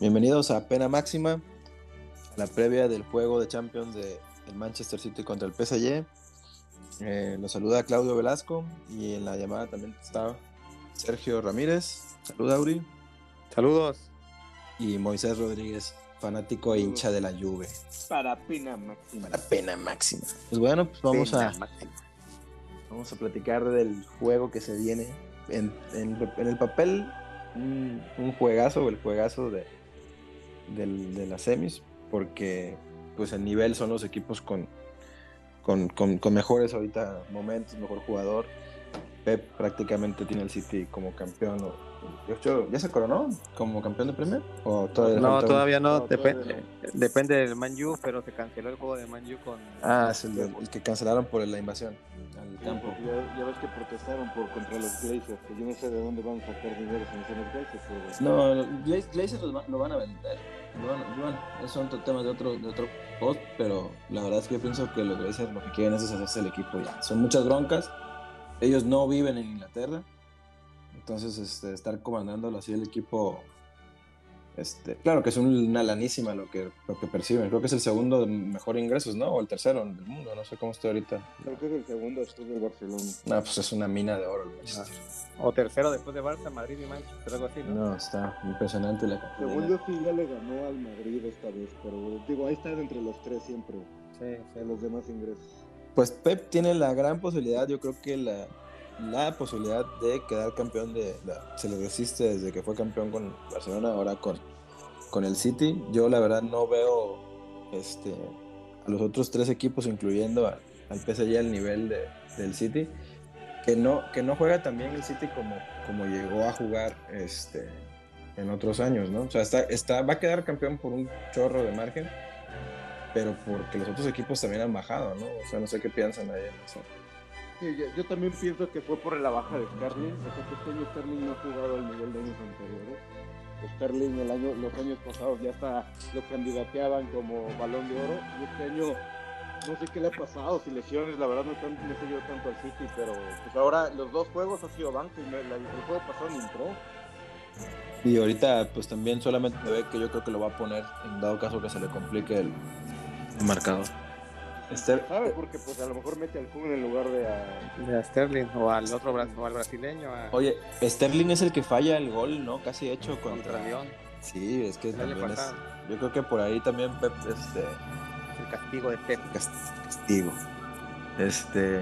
Bienvenidos a Pena Máxima, la previa del juego de Champions de el Manchester City contra el PSG. Eh, nos saluda Claudio Velasco y en la llamada también está Sergio Ramírez. Saluda, Auri. Saludos. Y Moisés Rodríguez, fanático e hincha de la Juve. Para pena máxima. Para pena máxima. Pues bueno, pues vamos a vamos a platicar del juego que se viene en, el papel un, un, juegazo, el juegazo de, de las semis, porque pues el nivel son los equipos con, con, con, mejores ahorita momentos, mejor jugador. Pep prácticamente tiene el City como campeón. ¿Ya se coronó como campeón de Premier? ¿O todavía no, todavía no. depende, depende del Man pero se canceló el juego de Man con. Ah, es el, que cancelaron por la invasión al campo. Ya, ves que protestaron por contra los Glazers, que yo no sé de dónde van a sacar dinero si no los Glazers. No, los Glazers lo van a vender bueno, bueno, esos son temas de otro, de otro post, pero la verdad es que yo pienso que los Blazers lo que quieren es hacerse el equipo ya. Son muchas broncas, ellos no viven en Inglaterra, entonces este, estar comandándolo así el equipo este, claro que es una lanísima lo que, lo que perciben. Creo que es el segundo de mejor ingresos, ¿no? O el tercero del mundo, no sé cómo estoy ahorita. Creo que es el segundo después del Barcelona. No, pues es una mina de oro. O tercero después de Barça, Madrid y Manchester, algo así, ¿no? No, está impresionante la Según yo sí ya le ganó al Madrid esta vez, pero digo, ahí están entre los tres siempre. Sí, sí. los demás ingresos. Pues Pep tiene la gran posibilidad, yo creo que la, la posibilidad de quedar campeón de se le resiste desde que fue campeón con Barcelona, ahora con, con el City. Yo la verdad no veo este, a los otros tres equipos, incluyendo al PSG al nivel de, del City, que no, que no juega también el City como, como llegó a jugar este, en otros años, ¿no? O sea, está, está, va a quedar campeón por un chorro de margen, pero porque los otros equipos también han bajado, ¿no? O sea, no sé qué piensan ahí en eso yo, también pienso que fue por la baja de Sterling. O que este año Sterling no ha jugado al nivel de años anteriores. Sterling el los años pasados ya está, lo candidateaban como balón de oro. Y este año no sé qué le ha pasado, si lesiones, la verdad no, están, no he seguido tanto al City, pero pues ahora los dos juegos ha sido banco y el juego pasado ni entró. Y ahorita pues también solamente ve que yo creo que lo va a poner en dado caso que se le complique el marcador. ¿Sabe? Porque pues a lo mejor mete al Kun en lugar de a... Sterling o al otro o al brasileño. Oye, Sterling es el que falla el gol, ¿no? Casi hecho contra, León. Sí, es que también es... Yo creo que por ahí también Pep, este... El castigo de Pep. Castigo. Este...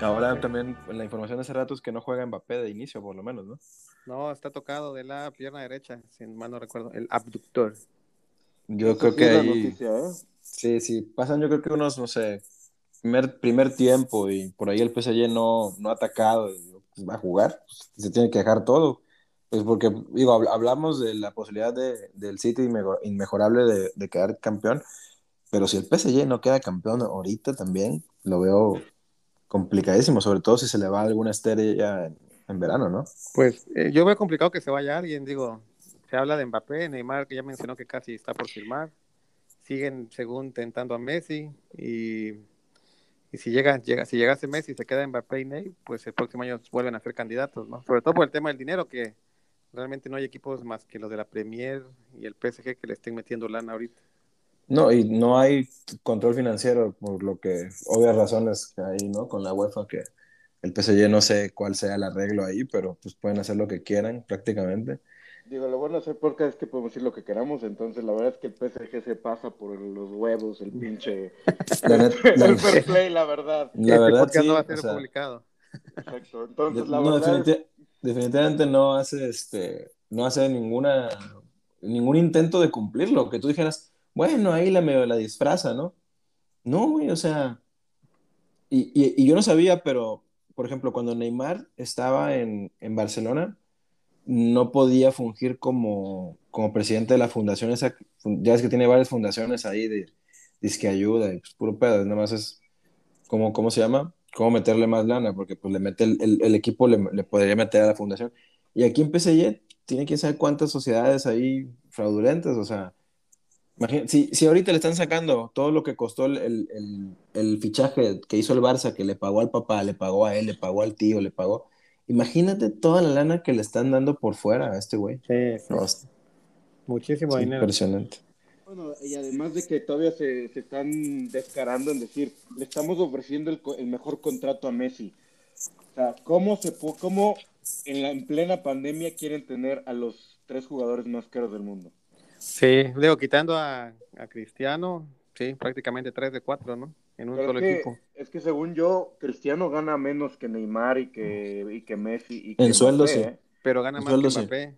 Ahora también la información de hace rato es que no juega Mbappé de inicio, por lo menos, ¿no? No, está tocado de la pierna derecha, si mal no recuerdo, el abductor. Yo creo que ahí... ¿eh? Sí, sí, pasan yo creo que unos, no sé, primer, primer tiempo y por ahí el PSG no, no ha atacado y pues, va a jugar, pues, se tiene que dejar todo. Pues porque, digo, hablamos de la posibilidad de, del City inmejorable de, de, quedar campeón, pero si el PSG no queda campeón ahorita también, lo veo complicadísimo, sobre todo si se le va alguna estrella en, en verano, ¿no? Pues eh, yo veo complicado que se vaya alguien, digo, se habla de Mbappé, Neymar, que ya mencionó que casi está por firmar siguen según tentando a Messi y, y si llega, llega, si llegase Messi y se queda en Mbappé y Ney, pues el próximo año vuelven a ser candidatos, ¿no? Sobre todo por el tema del dinero, que realmente no hay equipos más que los de la Premier y el PSG que le estén metiendo lana ahorita. No, y no hay control financiero, por lo que, obvias razones que hay, ¿no? Con la UEFA, que el PSG no sé cuál sea el arreglo ahí, pero pues pueden hacer lo que quieran prácticamente. Digo, lo bueno hacer porque es que podemos decir lo que queramos, entonces la verdad es que el PSG se pasa por los huevos, el pinche... el fair play, la verdad. La este verdad sí, no va a ser publicado. Exacto, entonces la verdad Definitivamente no hace, este, no hace ninguna, ningún intento de cumplirlo, que tú dijeras, bueno, ahí la medio la disfraza, ¿no? No, güey, o sea... Y, y, y yo no sabía, pero, por ejemplo, cuando Neymar estaba en, en Barcelona no podía fungir como, como presidente de la fundación, ya es que tiene varias fundaciones ahí de disque ayuda, y pues puro pedo, nada más es como, ¿cómo se llama? Cómo meterle más lana, porque pues le mete el, el, equipo le, le, podría meter a la fundación. Y aquí en PSG tiene que saber cuántas sociedades ahí fraudulentas, o sea, si, si ahorita le están sacando todo lo que costó el, el, fichaje que hizo el Barça, que le pagó al papá, le pagó a él, le pagó al tío, le pagó, Imagínate toda la lana que le están dando por fuera a este güey. Sí, Muchísimo Sí, dinero. impresionante. Bueno, y además de que todavía se, se están descarando en decir, le estamos ofreciendo el, co- el mejor contrato a Messi. O sea, ¿cómo, se, cómo en, la, en plena pandemia quieren tener a los tres jugadores más caros del mundo? Sí, digo, quitando a, a Cristiano, sí, prácticamente 3 de 4, ¿no? En un Pero solo es, que, equipo. es que según yo, Cristiano gana menos que Neymar y que, y que Messi. Y que En sueldo, Mbappé, sí. ¿eh? Pero gana más sueldo que sí. Mbappé.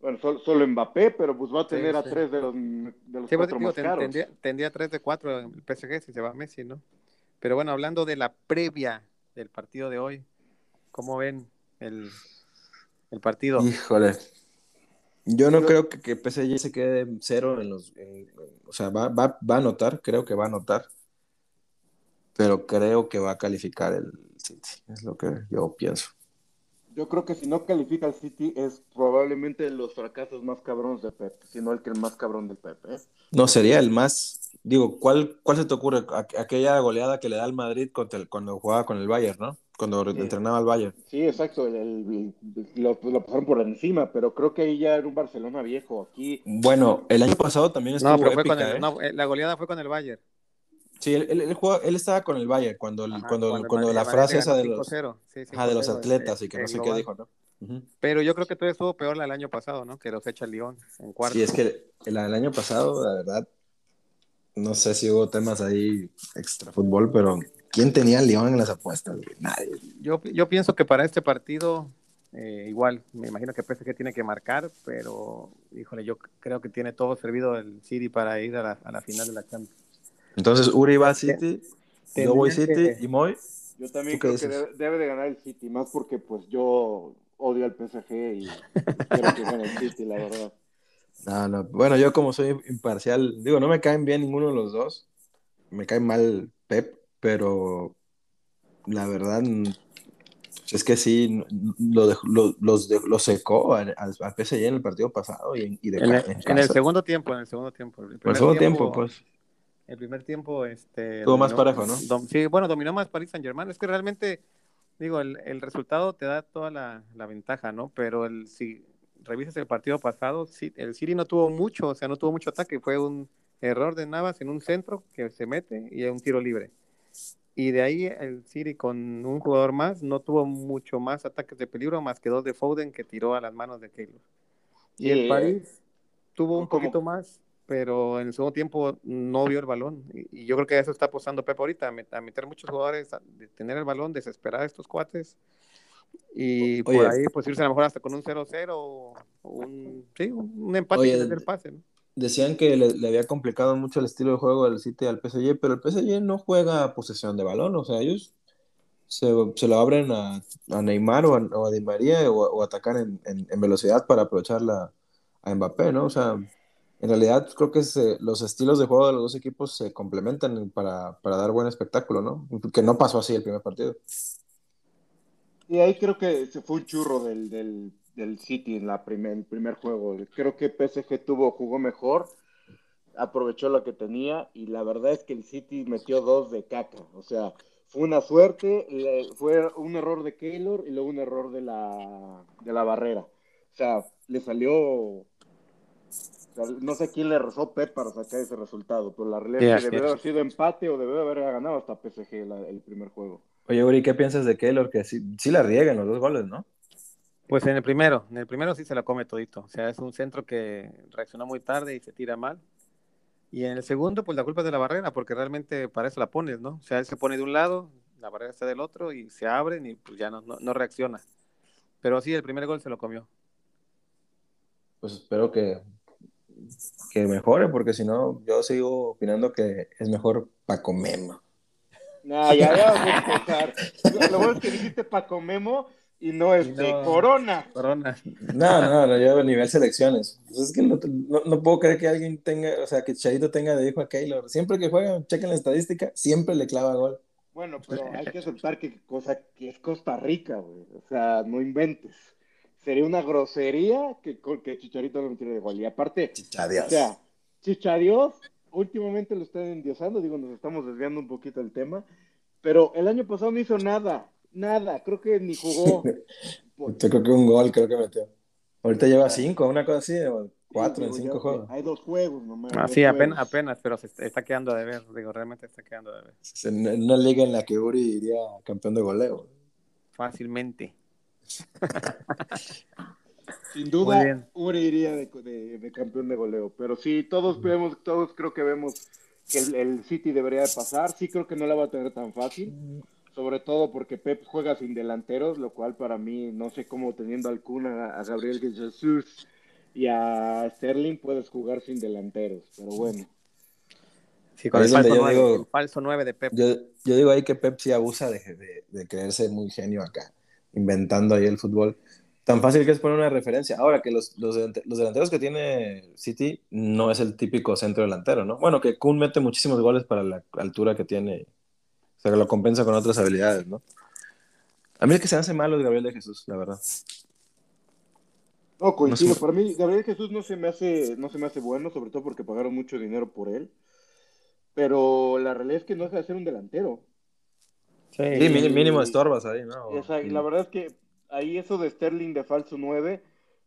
Bueno, solo, solo Mbappé, pero pues va a Sí, tener a sí. tres de los, de los Sí, pues, cuatro digo, más ten- caros. tendría, tendría 3 de 4 el PSG si se va Messi, ¿no? Pero bueno, hablando de la previa del partido de hoy, ¿cómo ven el, el partido? Híjole. Yo no creo que, que PSG se quede cero en los. en- o sea, va, va, va a anotar, creo que va a anotar. Pero creo que va a calificar el City. Es lo que yo pienso. Yo creo que si no califica al City es probablemente de los fracasos más cabrones de Pep, si no el que el más cabrón del Pep. ¿eh? No, sería el más. Digo, ¿cuál, cuál se te ocurre? Aqu- Aquella goleada que le da al Madrid contra el- cuando jugaba con el Bayern, ¿no? Cuando Sí. entrenaba al Bayern. Sí, exacto, el- el- lo, lo pasaron por encima, pero creo que ahí ya era un Barcelona viejo. Aquí, Bueno, el año pasado también estuvo No, pero fue épica, con el, ¿eh? no, eh, la goleada fue con el Bayern. Sí, él, él, él él estaba con el Bayern cuando, el- Ajá, cuando, el cuando la el frase esa de los, 5-0, sí, ajá, de los 5-0, atletas y que no sé qué dijo, ¿no? Pero yo creo que todavía estuvo peor la del año pasado, ¿no? Que los echa el León en cuarto. Sí, es que el, el año pasado, la verdad, no sé si hubo temas ahí extra fútbol, pero ¿quién tenía al León en las apuestas? Nadie. Yo, yo pienso que para este partido, eh, igual, me imagino que PSG tiene que marcar, pero, híjole, yo creo que tiene todo servido el City para ir a la, a la final de la Champions. Entonces, Uri va a City, yo voy City que- y Moy. yo también ¿Tú qué creo que dices? debe, debe de ganar el City, más porque pues yo odio al PSG y quiero que gane el City, la verdad. No, no. Bueno, yo como soy imparcial, digo, no me caen bien ninguno de los dos. Me cae mal Pep, pero la verdad es que sí, lo, los de- lo secó al, al al PSG en el partido pasado y, en- y de En ca- el, en en el segundo tiempo, en el segundo tiempo. El el segundo tiempo, pues. El primer tiempo, este... Estuvo más parejo, ¿no? dom- sí, bueno, dominó más Paris Saint Germain. Es que realmente, digo, el, el resultado te da toda la, la ventaja, ¿no? Pero el, si revisas el partido pasado, sí, el City no tuvo mucho, o sea, no tuvo mucho ataque. Fue un error de Navas en un centro que se mete y un tiro libre. Y de ahí el City con un jugador más no tuvo mucho más ataques de peligro más que dos de Foden que tiró a las manos de Keylor. Y el París tuvo un ¿cómo? poquito más, pero en el segundo tiempo no vio el balón. Y, y yo creo que eso está apostando Pep ahorita, a, met- a meter muchos jugadores, a de tener el balón, desesperar a estos cuates. Y Oye. por ahí, pues irse a lo mejor hasta con un 0-0 o un, sí, un empate Oye, el pase. ¿no? Decían que le, le había complicado mucho el estilo de juego del City al PSG, pero el PSG no juega posesión de balón, o sea, ellos se, se lo abren a, a Neymar o a, o a Di María o, o atacar en, en- en velocidad para aprovechar la, a Mbappé, ¿no? O sea, en realidad creo que los estilos de juego de los dos equipos se complementan para, para dar buen espectáculo, ¿no? Que no pasó así el primer partido. Y ahí creo que se fue un churro del, del, City en la primer, el primer juego. Creo que PSG tuvo, jugó mejor, aprovechó lo que tenía y la verdad es que el City metió dos de caca. O sea, fue una suerte, fue un error de Keylor y luego un error de la, de la barrera. O sea, le salió... no sé quién le rezó Pep para sacar ese resultado, pero la realidad Sí, es que debe es. haber sido empate o debe haber ganado hasta PSG la- el primer juego. Oye, Uri, ¿qué piensas de Keylor? Que sí, sí la riega en los dos goles, ¿no? Pues en el primero, en el primero sí se la come todito. O sea, es un centro que reaccionó muy tarde y se tira mal. Y en el segundo, pues la culpa es de la barrera, porque realmente para eso la pones, ¿no? O sea, él se pone de un lado, la barrera está del otro y se abren y pues ya no, no, no reacciona. Pero sí, el primer gol se lo comió. Pues espero que, que mejore, porque si no, yo sigo opinando que es mejor Paco Memo. Nah, ya, vamos a empezar. Lo bueno es que dijiste Paco Memo y no este no. Corona. Corona. No, no, no, yo a nivel selecciones. Pues es que no, no- no puedo creer que alguien tenga, o sea, que Charito tenga de hijo a Keylor. Siempre que juega, chequen la estadística, siempre le clava gol. Bueno, pero hay que aceptar que, cosa, que es Costa Rica, güey. O sea, no inventes. Sería una grosería que, que Chicharito no metiera de gol. Y aparte, Chichadios. o sea, Chichadios últimamente lo están endiosando. Digo, nos estamos desviando un poquito del tema. Pero el año pasado no hizo nada. Nada. Creo que ni jugó. Yo creo que un gol, creo que metió. Ahorita lleva cinco, una cosa así. o- Cuatro en cinco ya, juegos. Hay dos juegos nomás. Ah, sí, apenas, juegos. apenas, pero se está, quedando de ver, digo, realmente está quedando de ver. En una liga en la que Uri iría campeón de goleo. Fácilmente. Sin duda. Uri iría de, de- de campeón de goleo. Pero sí, todos vemos, todos creo que vemos que el, el City debería de pasar. Sí creo que no la va a tener tan fácil. Sobre todo porque Pep juega sin delanteros, lo cual para mí, no sé cómo teniendo al Kun, a, a Gabriel Jesús y a Sterling puedes jugar sin delanteros. Pero bueno. Sí, con el falso, yo 9, digo- el falso 9 de Pep. Yo, yo digo ahí que Pep sí abusa de, de, de creerse muy genio acá, inventando ahí el fútbol. Tan fácil que es poner una referencia. Ahora que los, los, los delanteros que tiene City no es el típico centro delantero, ¿no? Bueno, que Kun mete muchísimos goles para la altura que tiene. O sea, que lo compensa con otras habilidades, ¿no? A mí el que se hace malo es Gabriel de Jesús, la verdad. No, coincido. No. Para mí, Gabriel Jesús no se me hace, no se me hace bueno, sobre todo porque pagaron mucho dinero por él. Pero la realidad es que no deja de ser un delantero. Sí, Sí, mínimo, mínimo estorbas ahí, ¿no? Y la verdad es que ahí eso de Sterling de falso 9,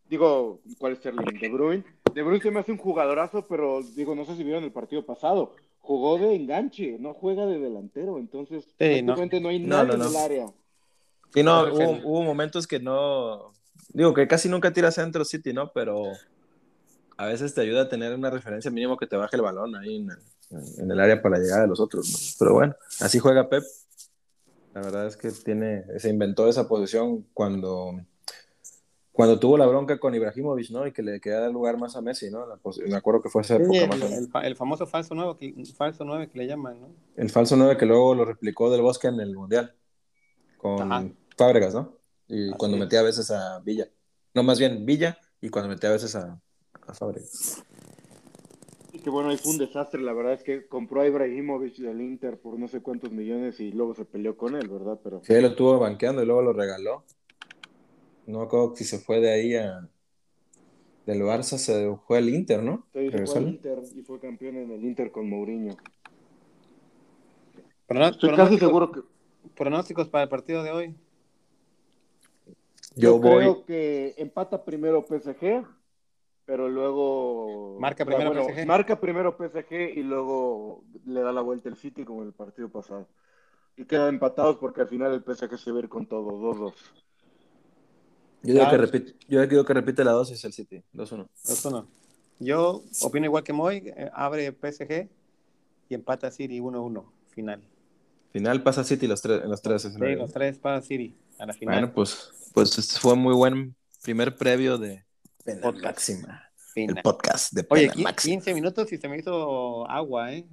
digo, ¿cuál es Sterling? De Bruyne. De Bruyne se me hace un jugadorazo, pero digo, no sé si vieron el partido pasado. Jugó de enganche, no juega de delantero, entonces Sí, no. hay No, nadie no, no. en el área. Sí, no, hubo, momentos que no. Digo que casi nunca tira centro City, ¿no? Pero a veces te ayuda a tener una referencia mínimo que te baje el balón ahí en el, en el área para la llegada de los otros, ¿no? Pero bueno, así juega Pep. La verdad es que tiene, se inventó esa posición cuando, cuando tuvo la bronca con Ibrahimovic, ¿no? Y que le queda el lugar más a Messi, ¿no? Me acuerdo que fue esa Sí, época el, más el fa- el famoso falso 9, que, falso 9 que le llaman, ¿no? El falso 9 que luego lo replicó del Bosque en el Mundial con Ajá. Fábregas, ¿no? Y Así cuando metía a veces a Villa. No, más bien Villa y cuando metía a veces a, a Fábregas. Que bueno, ahí fue un desastre, la verdad es que compró a Ibrahimovic del Inter por no sé cuántos millones y luego se peleó con él, ¿verdad? Pero Sí, él lo estuvo banqueando y luego lo regaló. No me acuerdo si se fue de ahí a. Del Barça se fue al Inter, ¿no? sí, se fue al Inter y fue campeón en el Inter con Mourinho. Estoy casi seguro que pronósticos para el partido de hoy. Yo, Yo voy. creo que empata primero PSG, pero luego. Marca primero bueno, PSG. Marca primero PSG y luego le da la vuelta el City como en el partido pasado. Y quedan empatados porque al final el PSG se va a ir con todo, 2-2. Yo digo, que Claro. repite, yo digo que repite la dosis el City. 2-1. 2-1. Yo opino igual que Moy, eh, abre PSG y empata City 1-1, final. Final pasa City los tres, en los tres Sí, los tres para City a la final. Bueno, pues, pues este fue muy buen primer previo de Pena Podcast. Máxima. El podcast de Pena qui- Máxima. 15 minutos y se me hizo agua, ¿eh?